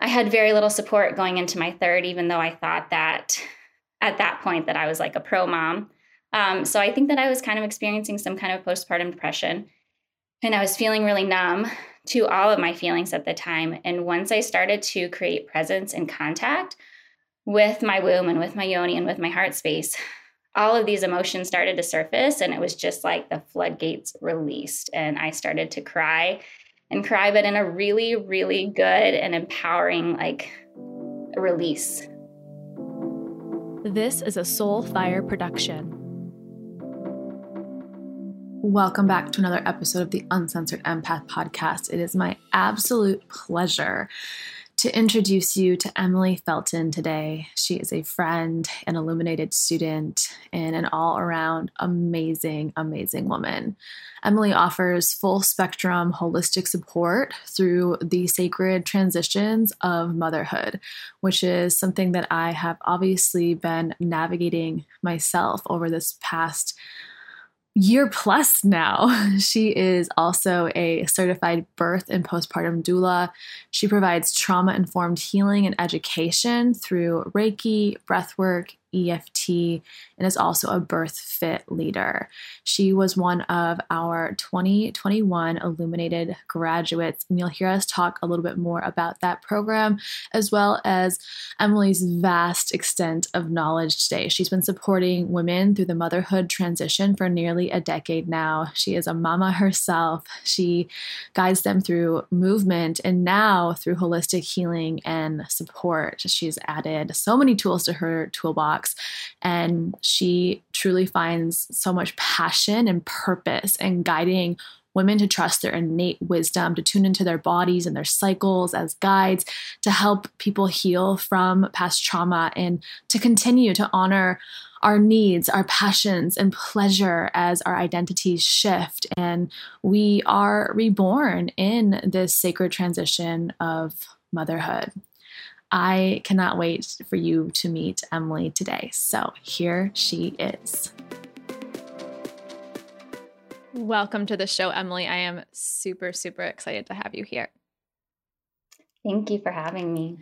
I had very little support going into my third, even though I thought that at that point that I was like a pro mom. Um, so I think that I was kind of experiencing some kind of postpartum depression. And I was feeling really numb to all of my feelings at the time. And once I started to create presence and contact with my womb and with my yoni and with my heart space, all of these emotions started to surface. And it was just like the floodgates released. And I started to cry and cry, but in a really, really good and empowering, like, release. This is a Soulfire production. Welcome back to another episode of the Uncensored Empath podcast. It is my absolute pleasure to introduce you to Emily Felton today. She is a friend, an illuminated student, and an all around amazing, amazing woman. Emily offers full spectrum holistic support through the sacred transitions of motherhood, which is something that I have obviously been navigating myself over this past year plus now. She is also a certified birth and postpartum doula. She provides trauma informed healing and education through Reiki, breathwork, EFT, and is also a birth fit leader. She was one of our 2021 Illuminated graduates, and you'll hear us talk a little bit more about that program, as well as Emily's vast extent of knowledge today. She's been supporting women through the motherhood transition for nearly a decade now. She is a mama herself. She guides them through movement and now through holistic healing and support. She's added so many tools to her toolbox and she truly finds so much passion and purpose in guiding women to trust their innate wisdom, to tune into their bodies and their cycles as guides, to help people heal from past trauma, and to continue to honor our needs, our passions, and pleasure as our identities shift and we are reborn in this sacred transition of motherhood. I cannot wait for you to meet Emily today. So here she is. Welcome to the show, Emily. I am super, super excited to have you here. Thank you for having me.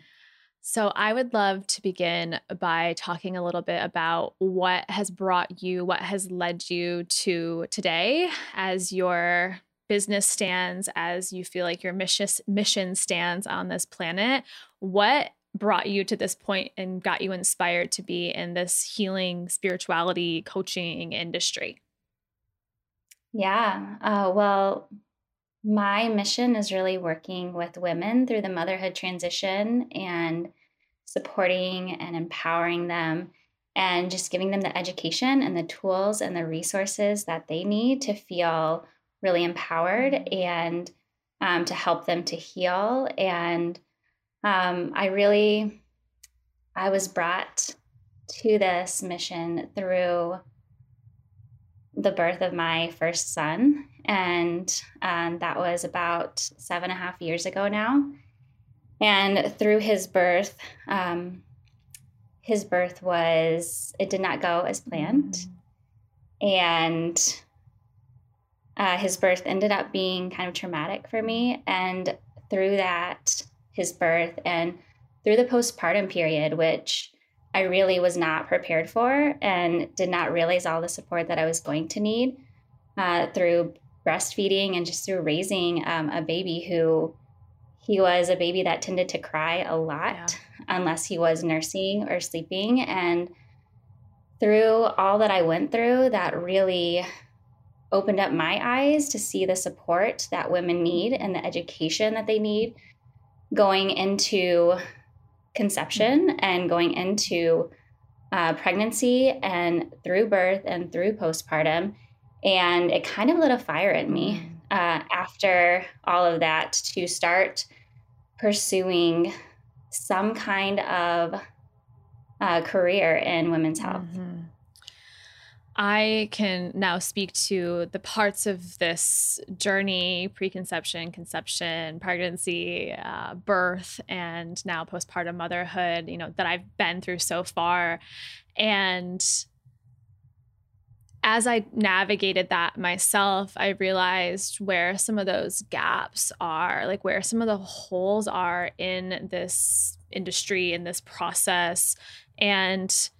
So, I would love to begin by talking a little bit about what has brought you, what has led you to today as your business stands, as you feel like your mission mission stands on this planet. What brought you to this point and got you inspired to be in this healing spirituality coaching industry? Yeah. Uh, well, my mission is really working with women through the motherhood transition and supporting and empowering them and just giving them the education and the tools and the resources that they need to feel really empowered and um, to help them to heal and um, I really, I was brought to this mission through the birth of my first son. And um, that was about seven and a half years ago now. And through his birth, um, his birth was, it did not go as planned. Mm-hmm. And uh, his birth ended up being kind of traumatic for me. And through that, his birth and through the postpartum period, which I really was not prepared for and did not realize all the support that I was going to need uh, through breastfeeding and just through raising um, a baby who he was a baby that tended to cry a lot yeah. unless he was nursing or sleeping. And through all that I went through, that really opened up my eyes to see the support that women need and the education that they need going into conception and going into uh, pregnancy and through birth and through postpartum. And it kind of lit a fire in me mm. uh, after all of that to start pursuing some kind of uh, career in women's health. Mm-hmm. I can now speak to the parts of this journey preconception, conception, pregnancy, uh, birth, and now postpartum motherhood, you know, that I've been through so far. And as I navigated that myself, I realized where some of those gaps are, like where some of the holes are in this industry, in this process. And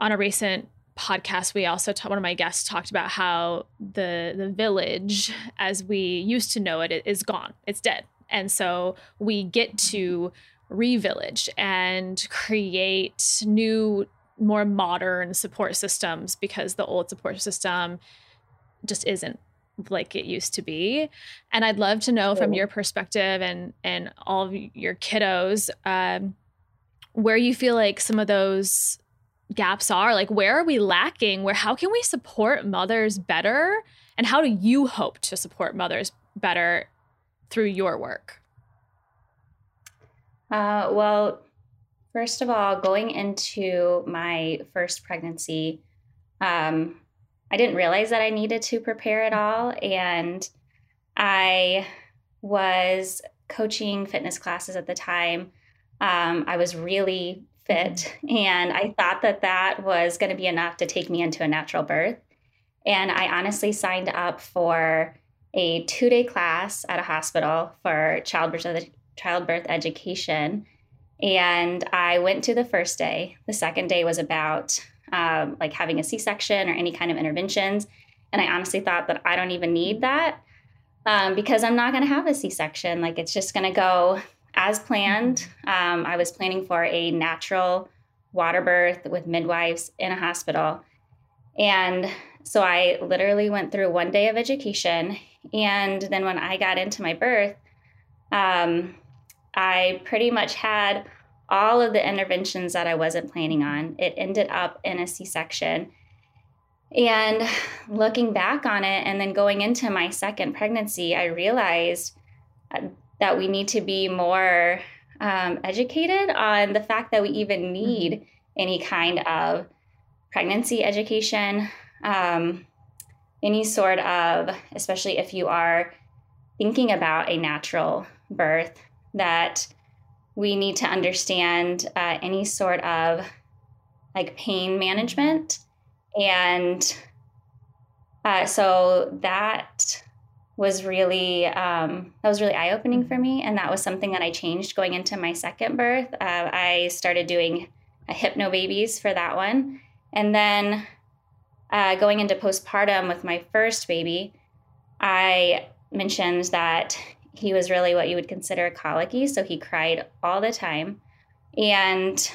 on a recent podcast, we also ta- one of my guests talked about how the the village, as we used to know it, it is gone. It's dead. And so we get to revillage and create new more modern support systems because the old support system just isn't like it used to be and i'd love to know from your perspective and and all of your kiddos um, where you feel like some of those gaps are like where are we lacking where how can we support mothers better and how do you hope to support mothers better through your work uh, well First of all, going into my first pregnancy, um, I didn't realize that I needed to prepare at all. And I was coaching fitness classes at the time. Um, I was really fit, and I thought that that was going to be enough to take me into a natural birth. And I honestly signed up for a two day class at a hospital for childbirth, childbirth education and I went to the first day. The second day was about um, like having a C section or any kind of interventions. And I honestly thought that I don't even need that um, because I'm not going to have a C section. Like it's just going to go as planned. Um, I was planning for a natural water birth with midwives in a hospital. And so I literally went through one day of education. And then when I got into my birth, um, I pretty much had all of the interventions that I wasn't planning on. It ended up in a C section. And looking back on it and then going into my second pregnancy, I realized uh, that we need to be more um, educated on the fact that we even mm-hmm. need any kind of pregnancy education, um, any sort of, especially if you are thinking about a natural birth, that we need to understand uh, any sort of like pain management. And uh, so that was really um, that was really eye opening for me, and that was something that I changed going into my second birth. Uh, I started doing a Hypnobabies for that one, and then uh, going into postpartum with my first baby, I mentioned that he was really what you would consider colicky. So he cried all the time. And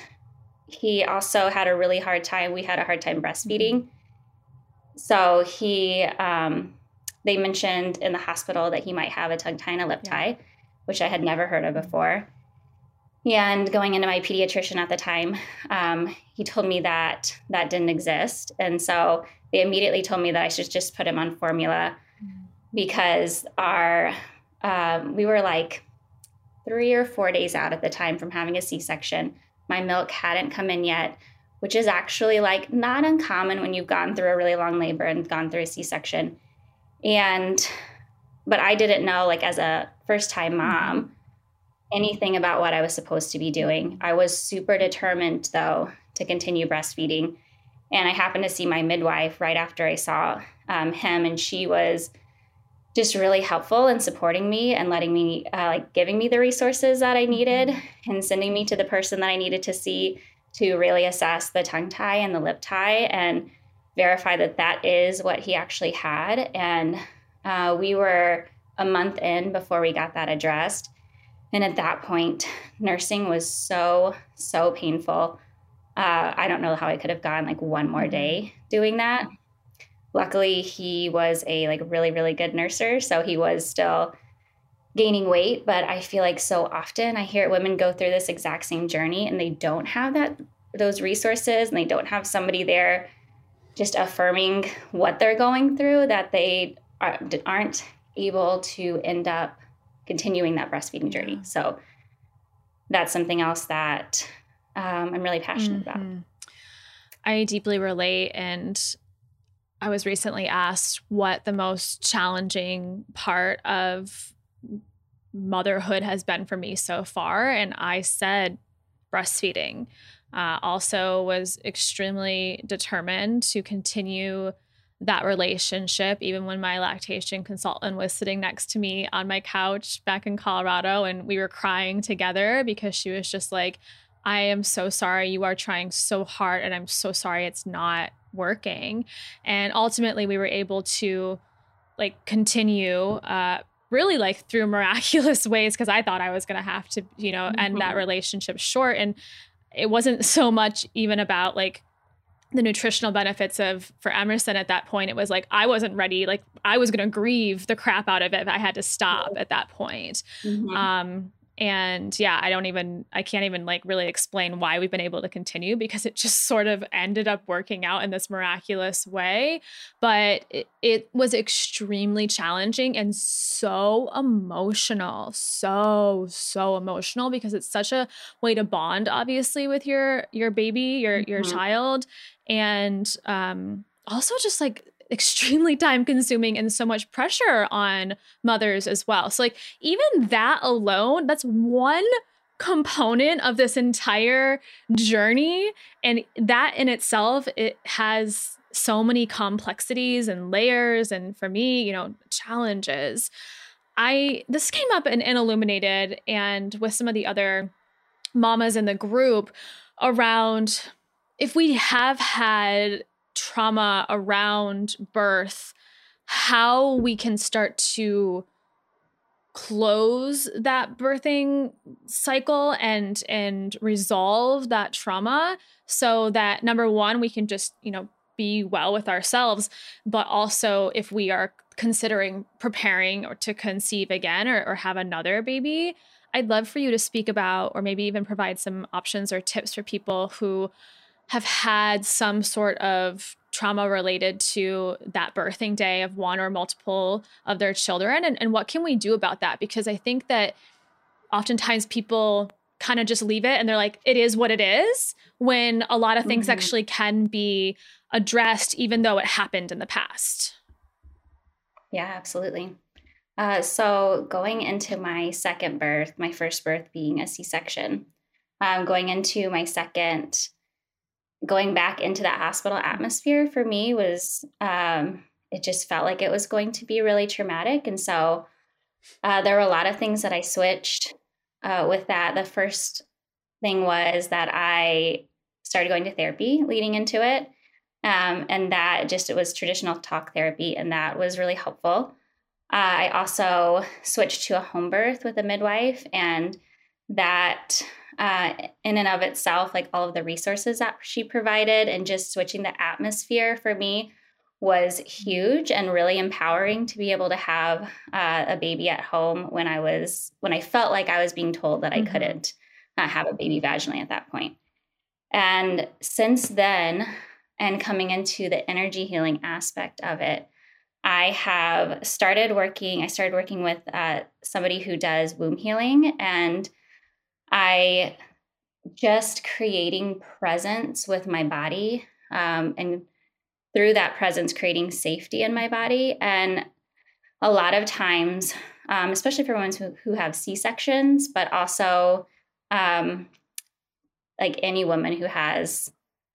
he also had a really hard time. We had a hard time breastfeeding. So he, um, they mentioned in the hospital that he might have a tongue tie and a lip tie, which I had never heard of before. And going into my pediatrician at the time, um, he told me that that didn't exist. And so they immediately told me that I should just put him on formula mm. because our um, we were like three or four days out at the time from having a C section. My milk hadn't come in yet, which is actually like not uncommon when you've gone through a really long labor and gone through a C section. And, but I didn't know, like, as a first time mom, anything about what I was supposed to be doing. I was super determined, though, to continue breastfeeding. And I happened to see my midwife right after I saw um, him, and she was just really helpful in supporting me and letting me uh, like giving me the resources that I needed and sending me to the person that I needed to see to really assess the tongue tie and the lip tie and verify that that is what he actually had. And uh, we were a month in before we got that addressed. And at that point, nursing was so, so painful. Uh, I don't know how I could have gone like one more day doing that luckily he was a like really really good nurser so he was still gaining weight but i feel like so often i hear women go through this exact same journey and they don't have that those resources and they don't have somebody there just affirming what they're going through that they are, aren't able to end up continuing that breastfeeding journey so that's something else that um, i'm really passionate mm-hmm. about i deeply relate and I was recently asked what the most challenging part of motherhood has been for me so far. And I said breastfeeding. Uh, also was extremely determined to continue that relationship, even when my lactation consultant was sitting next to me on my couch back in Colorado and we were crying together because she was just like, I am so sorry. You are trying so hard, and I'm so sorry it's not working. And ultimately, we were able to like continue uh, really like through miraculous ways because I thought I was going to have to, you know, mm-hmm. end that mm-hmm. relationship short. And it wasn't so much even about like the nutritional benefits of for Emerson at that point. It was like I wasn't ready. Like I was going to grieve the crap out of it if I had to stop at that point. Mm-hmm. Um, and yeah i don't even i can't even like really explain why we've been able to continue because it just sort of ended up working out in this miraculous way but it, it was extremely challenging and so emotional so so emotional because it's such a way to bond obviously with your your baby your mm-hmm. your child and um also just like extremely time consuming and so much pressure on mothers as well. So, like, even that alone, that's one component of this entire journey. And that in itself, it has so many complexities and layers. And for me, you know, challenges. I, this came up in, in Illuminated and with some of the other mamas in the group around if we have had trauma around birth, how we can start to close that birthing cycle and and resolve that trauma so that number one we can just you know be well with ourselves but also if we are considering preparing or to conceive again or, or have another baby i'd love for you to speak about or maybe even provide some options or tips for people who have had some sort of trauma related to that birthing day of one or multiple of their children and, and what can we do about that? Because i think that oftentimes people kind of just leave it and they're like it is what it is when a lot of things mm-hmm. actually can be addressed even though it happened in the past. Yeah absolutely. Uh, so going into my second birth my first birth being a c-section um, going into my second going back into that hospital atmosphere for me was um, it just felt like it was going to be really traumatic. And so uh, there were a lot of things that i switched uh, with that. The first thing was that i started going to therapy leading into it. Um, and that just it was traditional talk therapy and that was really helpful. Uh, i also switched to a home birth with a midwife and that uh, in and of itself, like all of the resources that she provided and just switching the atmosphere for me was huge and really empowering to be able to have uh, a baby at home when I was when I felt like I was being told that I mm-hmm. couldn't uh, have a baby vaginally at that point. And since then, and coming into the energy healing aspect of it, I have started working. I started working with uh, somebody who does womb healing and I just creating presence with my body um, and through that presence creating safety in my body and a lot of times um, especially for women who, who have c-sections but also um, like any woman who has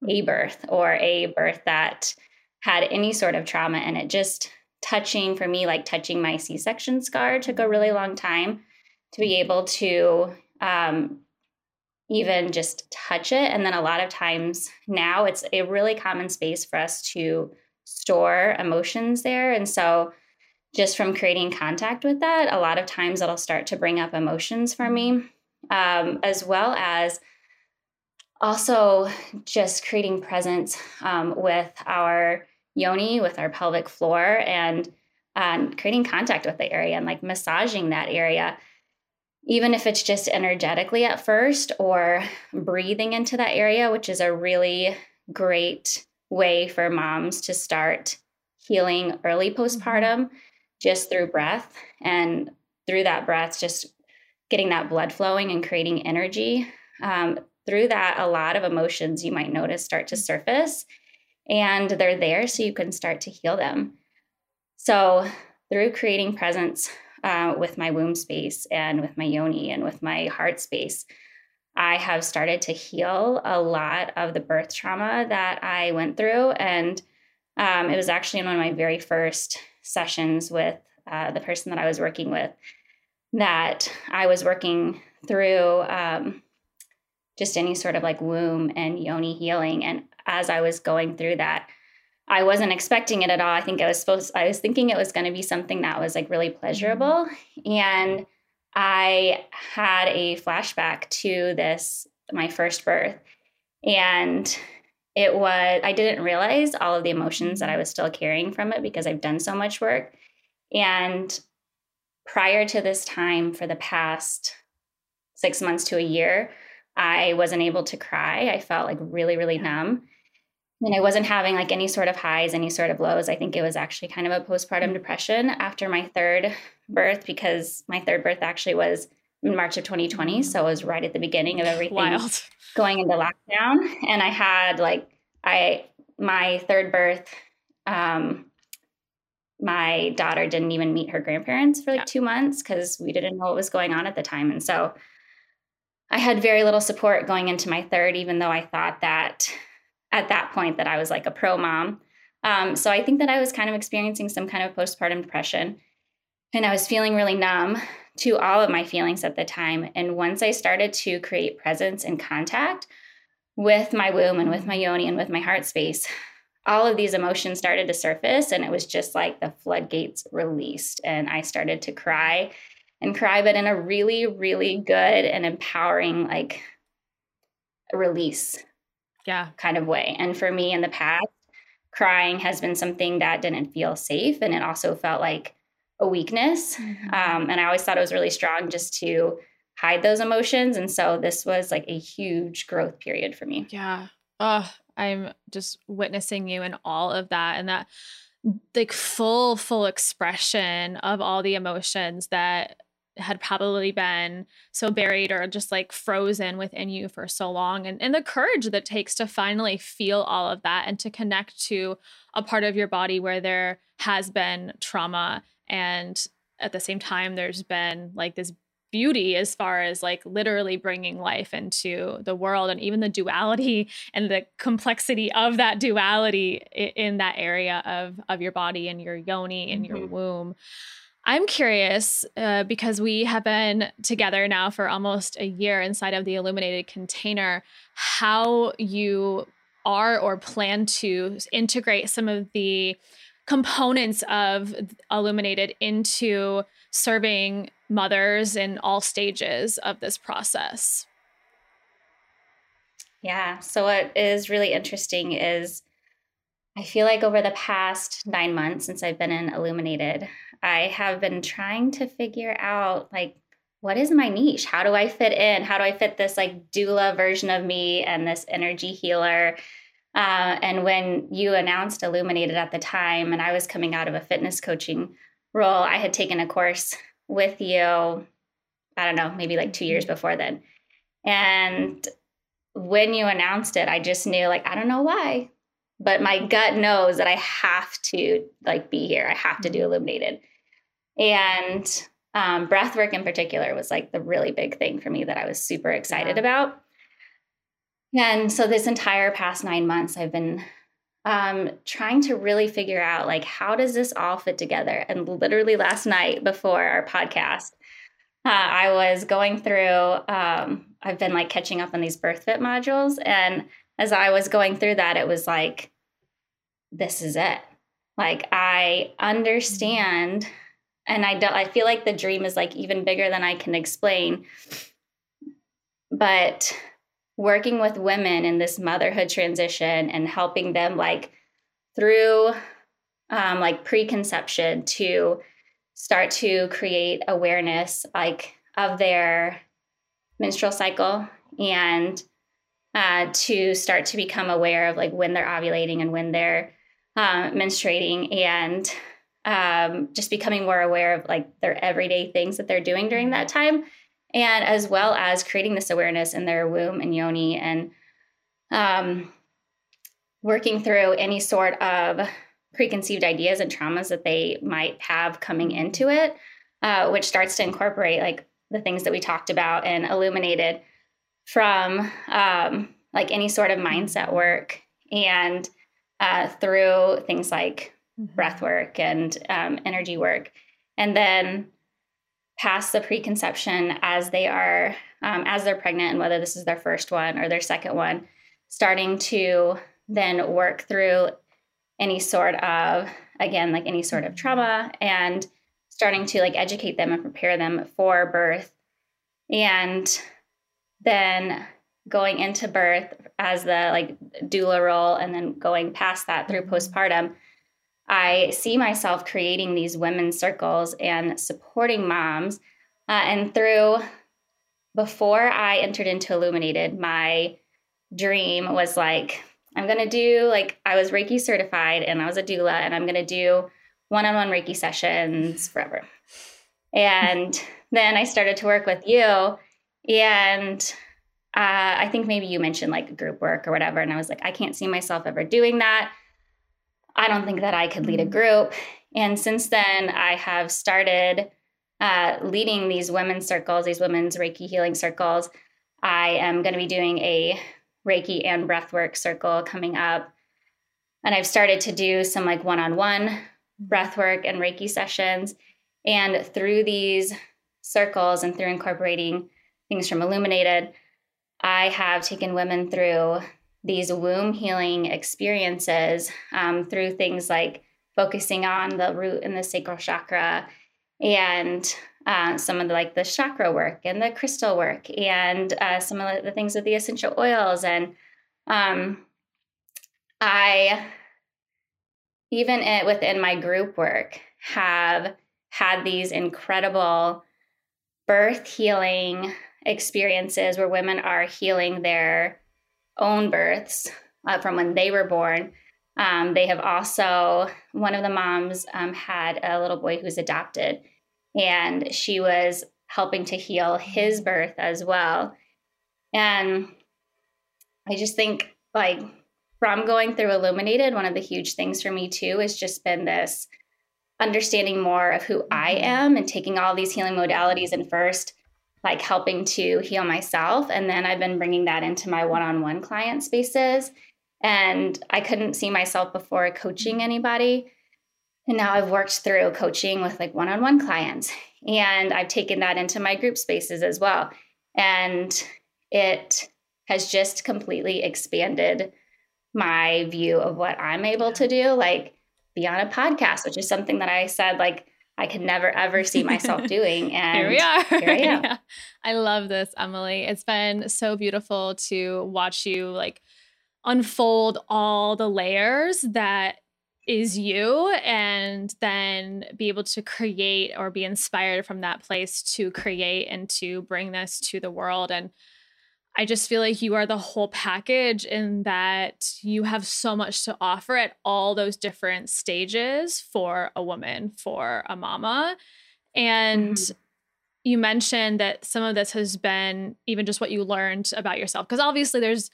a birth or a birth that had any sort of trauma and it just touching for me like touching my c-section scar took a really long time to be able to um, even just touch it. And then a lot of times now it's a really common space for us to store emotions there. And so just from creating contact with that, a lot of times it'll start to bring up emotions for me, um, as well as also just creating presence um, with our yoni, with our pelvic floor, and um, creating contact with the area and like massaging that area even if it's just energetically at first or breathing into that area, which is a really great way for moms to start healing early mm-hmm. postpartum just through breath and through that breath, just getting that blood flowing and creating energy. Um, through that, a lot of emotions you might notice start to surface and they're there so you can start to heal them. So, through creating presence uh, with my womb space and with my yoni and with my heart space. I have started to heal a lot of the birth trauma that I went through. And um, it was actually in one of my very first sessions with uh, the person that I was working with that I was working through um, just any sort of like womb and yoni healing. And as I was going through that, I wasn't expecting it at all. I think I was supposed I was thinking it was going to be something that was like really pleasurable and I had a flashback to this my first birth and it was I didn't realize all of the emotions that I was still carrying from it because I've done so much work and prior to this time for the past 6 months to a year I wasn't able to cry. I felt like really really numb and I wasn't having like any sort of highs, any sort of lows. I think it was actually kind of a postpartum mm. depression after my third birth because my third birth actually was in March of 2020. Mm. So it was right at the beginning of everything Wild. going into lockdown. And I had like, I, my third birth, um, my daughter didn't even meet her grandparents for like yeah. two months because we didn't know what was going on at the time. And so I had very little support going into my third, even though I thought that at that point that I was like a pro mom. Um, so I think that I was kind of experiencing some kind of postpartum depression. And I was feeling really numb to all of my feelings at the time. And once I started to create presence and contact with my womb and with my yoni and with my heart space, all of these emotions started to surface. And it was just like the floodgates released. And I started to cry and cry, but in a really, really good and empowering, like, release yeah. kind of way. And for me in the past crying has been something that didn't feel safe and it also felt like a weakness. Mm-hmm. um, and i always thought it was really strong just to hide those emotions and so this was like a huge growth period for me. Yeah. Oh i'm just witnessing you and all of that and that like full full expression of all the emotions that had probably been so buried or just like frozen within you for so long and, and the courage that takes to finally feel all of that and to connect to a part of your body where there has been trauma and at the same time there's been like this beauty as far as like literally bringing life into the world and even the duality and the complexity of that duality in that area of of your body and your yoni and mm-hmm. your womb I'm curious uh, because we have been together now for almost a year inside of the illuminated container, how you are or plan to integrate some of the components of illuminated into serving mothers in all stages of this process. Yeah. So, what is really interesting is I feel like over the past nine months since I've been in Illuminated, I have been trying to figure out like what is my niche? How do I fit in? How do I fit this like doula version of me and this energy healer? Uh, and when you announced Illuminated at the time, and I was coming out of a fitness coaching role, I had taken a course with you, I don't know, maybe like two years before then. And when you announced it, I just knew, like, I don't know why, but my gut knows that I have to like be here. I have to do mm-hmm. Illuminated. And um, breath work in particular was like the really big thing for me that I was super excited yeah. about. And so this entire past nine months, I've been um, trying to really figure out like how does this all fit together. And literally last night before our podcast, uh, I was going through. Um, I've been like catching up on these birth fit modules, and as I was going through that, it was like, this is it. Like I understand and I don't I feel like the dream is like even bigger than I can explain. But working with women in this motherhood transition and helping them like through um, like preconception to start to create awareness like of their menstrual cycle and uh, to start to become aware of like when they're ovulating and when they're uh, menstruating and um, just becoming more aware of like their everyday things that they're doing during that time and as well as creating this awareness in their womb and yoni and um, working through any sort of preconceived ideas and traumas that they might have coming into it uh, which starts to incorporate like the things that we talked about and illuminated from um, like any sort of mindset work and uh, through things like mm-hmm. breath work and um, energy work. And then past the preconception as they are, um, as they're pregnant, and whether this is their first one or their second one, starting to then work through any sort of, again, like any sort of mm-hmm. trauma and starting to like educate them and prepare them for birth. And then going into birth as the like doula role and then going past that through mm-hmm. postpartum i see myself creating these women's circles and supporting moms uh, and through before i entered into illuminated my dream was like i'm going to do like i was reiki certified and i was a doula and i'm going to do one-on-one reiki sessions forever and then i started to work with you and uh, I think maybe you mentioned like group work or whatever. And I was like, I can't see myself ever doing that. I don't think that I could lead a mm-hmm. group. And since then, I have started uh, leading these women's circles, these women's Reiki healing circles. I am going to be doing a Reiki and breathwork circle coming up. And I've started to do some like one on one breathwork and Reiki sessions. And through these circles and through incorporating things from Illuminated, I have taken women through these womb healing experiences um, through things like focusing on the root and the sacral chakra and uh, some of the like the chakra work and the crystal work and uh, some of the things with the essential oils and um, i even it, within my group work have had these incredible birth healing experiences where women are healing their own births uh, from when they were born. Um, they have also, one of the moms um, had a little boy who's adopted, and she was helping to heal his birth as well. And I just think, like, from going through Illuminated, one of the huge things for me too has just been this understanding more of who I mm-hmm. am and taking all these healing modalities and first like helping to heal myself. And then I've been bringing that into my one on one client spaces. And I couldn't see myself before coaching anybody. And now I've worked through coaching with like one on one clients. And I've taken that into my group spaces as well. And it has just completely expanded my view of what I'm able to do. Like, be on a podcast, which is something that I said, like, I could never ever see myself doing. And here we are. Here I am. yeah. I love this, Emily. It's been so beautiful to watch you like unfold all the layers that is you and then be able to create or be inspired from that place to create and to bring this to the world and I just feel like you are the whole package in that you have so much to offer at all those different stages for a woman, for a mama. And mm-hmm. you mentioned that some of this has been even just what you learned about yourself. Because obviously, there's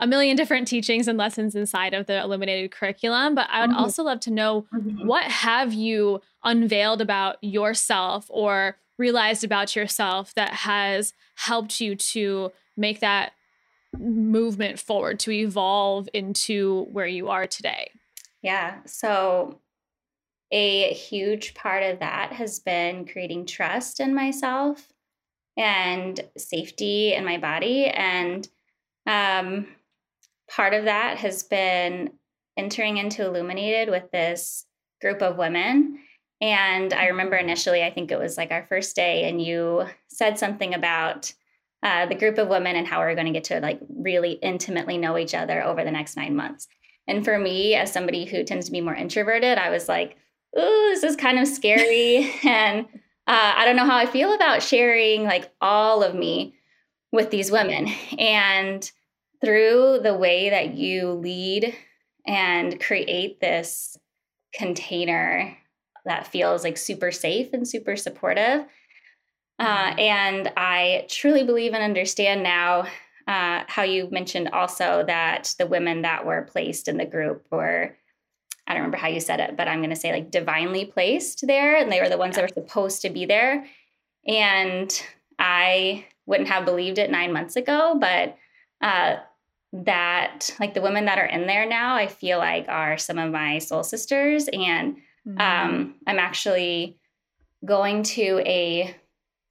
a million different teachings and lessons inside of the illuminated curriculum but i would mm-hmm. also love to know mm-hmm. what have you unveiled about yourself or realized about yourself that has helped you to make that movement forward to evolve into where you are today? Yeah. So, a huge part of that has been creating trust in myself and safety in my body. And um, part of that has been entering into Illuminated with this group of women. And I remember initially, I think it was like our first day, and you said something about uh, the group of women and how we're going to get to like really intimately know each other over the next nine months. And for me, as somebody who tends to be more introverted, I was like, ooh, this is kind of scary. and uh, I don't know how I feel about sharing like all of me with these women. And through the way that you lead and create this container that feels like super safe and super supportive, uh, mm-hmm. and I truly believe and understand now uh, how you mentioned also that the women that were placed in the group were, I don't remember how you said it, but I'm going to say like divinely placed there. And they were the ones that were supposed to be there. And I wouldn't have believed it nine months ago, but uh, that like the women that are in there now, I feel like are some of my soul sisters. And mm-hmm. um, I'm actually going to a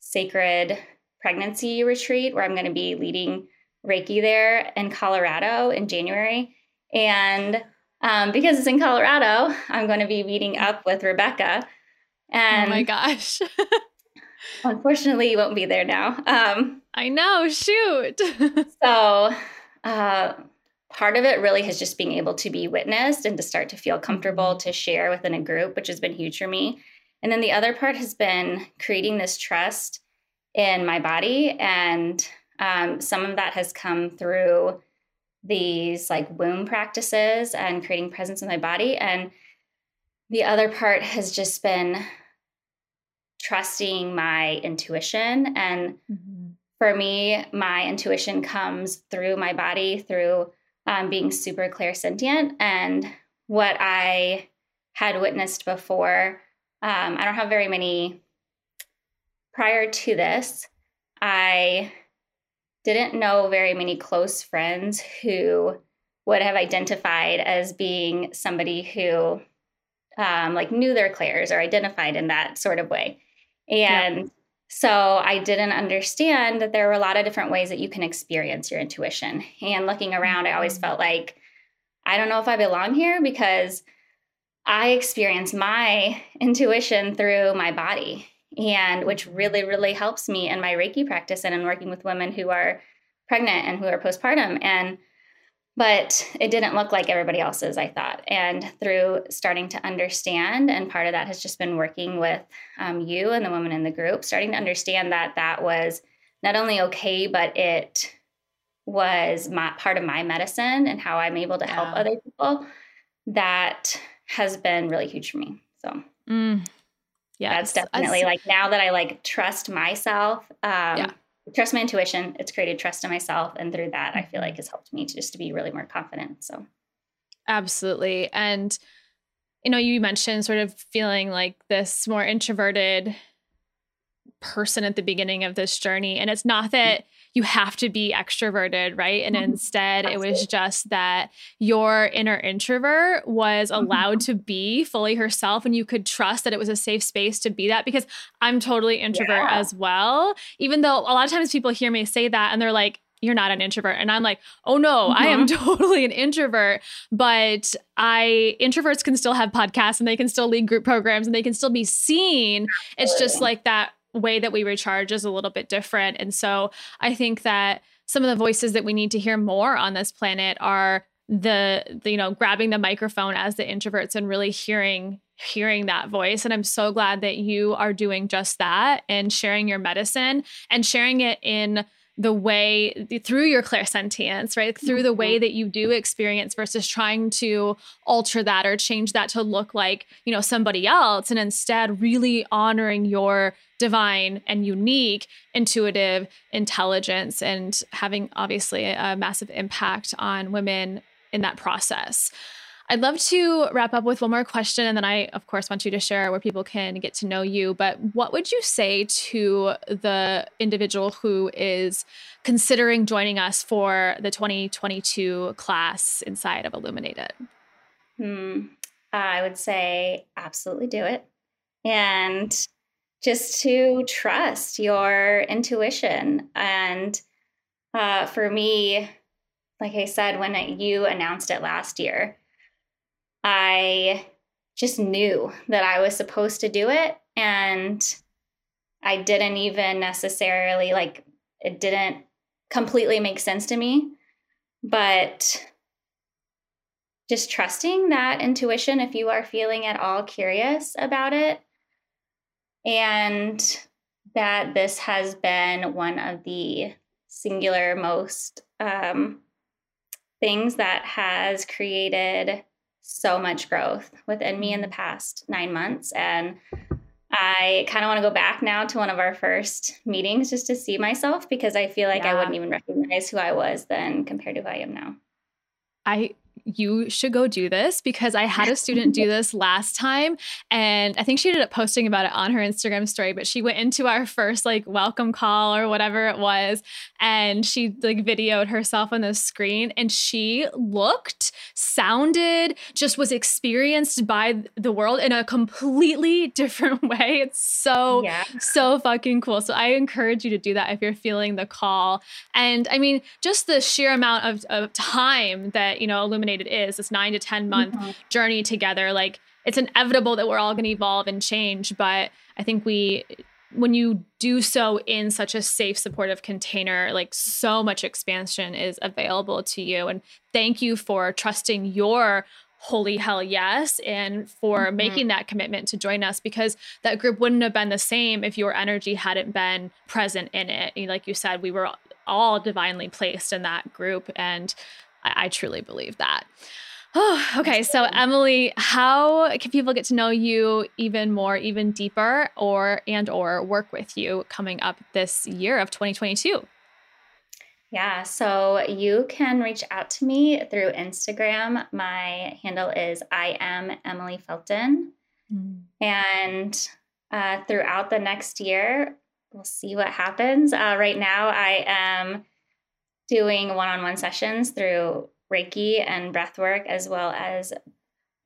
sacred pregnancy retreat where I'm going to be leading Reiki there in Colorado in January. And um, because it's in Colorado, I'm going to be meeting up with Rebecca. And oh my gosh. unfortunately, you won't be there now. Um, I know, shoot. so, uh, part of it really has just being able to be witnessed and to start to feel comfortable mm-hmm. to share within a group, which has been huge for me. And then the other part has been creating this trust in my body. And um, some of that has come through these like womb practices and creating presence in my body. And the other part has just been trusting my intuition. And mm-hmm. for me, my intuition comes through my body, through um, being super clairsentient. And what I had witnessed before, um, I don't have very many. Prior to this, I didn't know very many close friends who would have identified as being somebody who um, like knew their clairs or identified in that sort of way. And yeah. so I didn't understand that there were a lot of different ways that you can experience your intuition. And looking around, I always mm-hmm. felt like, I don't know if I belong here because I experience my intuition through my body and which really really helps me in my reiki practice and in working with women who are pregnant and who are postpartum and but it didn't look like everybody else's i thought. And through starting to understand and part of that has just been working with um, you and the women in the group starting to understand that that was not only okay but it was my part of my medicine and how i'm able to help other people that has been really huge for me so. Mm. Yeah that's definitely like now that i like trust myself um yeah. trust my intuition it's created trust in myself and through that i feel mm-hmm. like has helped me to just to be really more confident so. Absolutely and you know you mentioned sort of feeling like this more introverted person at the beginning of this journey and it's not that you have to be extroverted, right? And mm-hmm. instead, it was just that your inner introvert was mm-hmm. allowed to be fully herself and you could trust that it was a safe space to be that because I'm totally introvert yeah. as well. Even though a lot of times people hear me say that and they're like, you're not an introvert and i'm like oh no mm-hmm. i am mm-hmm. totally an introvert but i introverts can still have podcasts and they can still lead group programs and they can still be seen it's just like that way that we recharge is a little bit different. And so I think that some of the voices that we need to hear more on this planet are the, the, you know grabbing the microphone as the introverts and really hearing hearing that voice and i'm so glad that you are doing just that and sharing your medicine and sharing it in the way through your clairsentience, right? Through the way mm-hmm. that you do experience versus trying to alter that or change that to look like, you know, somebody else and instead really honoring your divine and unique intuitive intelligence and having obviously a massive impact on women in that process. I'd love to wrap up with one more question. And then I, of course, want you to share where people can get to know you. But what would you say to the individual who is considering joining us for the 2022 class inside of Illuminated? Hmm. I would say absolutely do it. And just to trust your intuition. And uh, for me, like I said, when you announced it last year, I just knew that I was supposed to do it. And I didn't even necessarily like it didn't completely make sense to me. But just trusting that intuition if you are feeling at all curious about it. And that this has been one of the singular most um, things that has created so much growth within me in the past nine months. And I kind of want to go back now to one of our first meetings just to see myself because I feel like yeah. I wouldn't even recognize who I was then compared to who I am now. I you should go do this because I had a student do this last time and I think she ended up posting about it on her Instagram story but she went into our first like welcome call or whatever it was and she like videoed herself on the screen and she looked sounded just was experienced by the world in a completely different way. It's so yeah. so fucking cool. So I encourage you to do that if you're feeling the call. And I mean just the sheer amount of, of time that you know illuminate is this nine to 10 month mm-hmm. journey together. Like it's inevitable that we're all going to evolve and change. But I think we, when you do so in such a safe, supportive container, like so much expansion is available to you. And thank you for trusting your holy hell yes and for mm-hmm. making that commitment to join us because that group wouldn't have been the same if your energy hadn't been present in it like you said we were all divinely placed in that group and I, I truly believe that. Oh, okay. So, Emily, how can people get to know you even more, even deeper, or and or work with you coming up this year of 2022? Yeah, so you can reach out to me through Instagram. My handle is I am Emily Felton. Mm. And uh, throughout the next year, we'll see what happens. Uh, right now, I am doing one on one sessions through Reiki and breathwork, as well as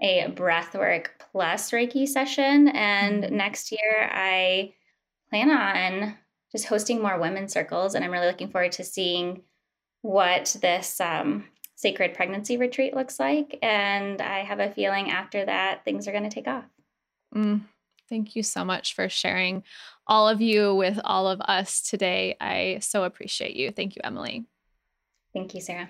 a breathwork plus Reiki session. And mm-hmm. next year, I plan on just hosting more women's circles. And I'm really looking forward to seeing what this um, sacred pregnancy retreat looks like. And I have a feeling after that, things are going to take off. Mm, thank you so much for sharing all of you with all of us today. I so appreciate you. Thank you, Emily. Thank you, Sarah.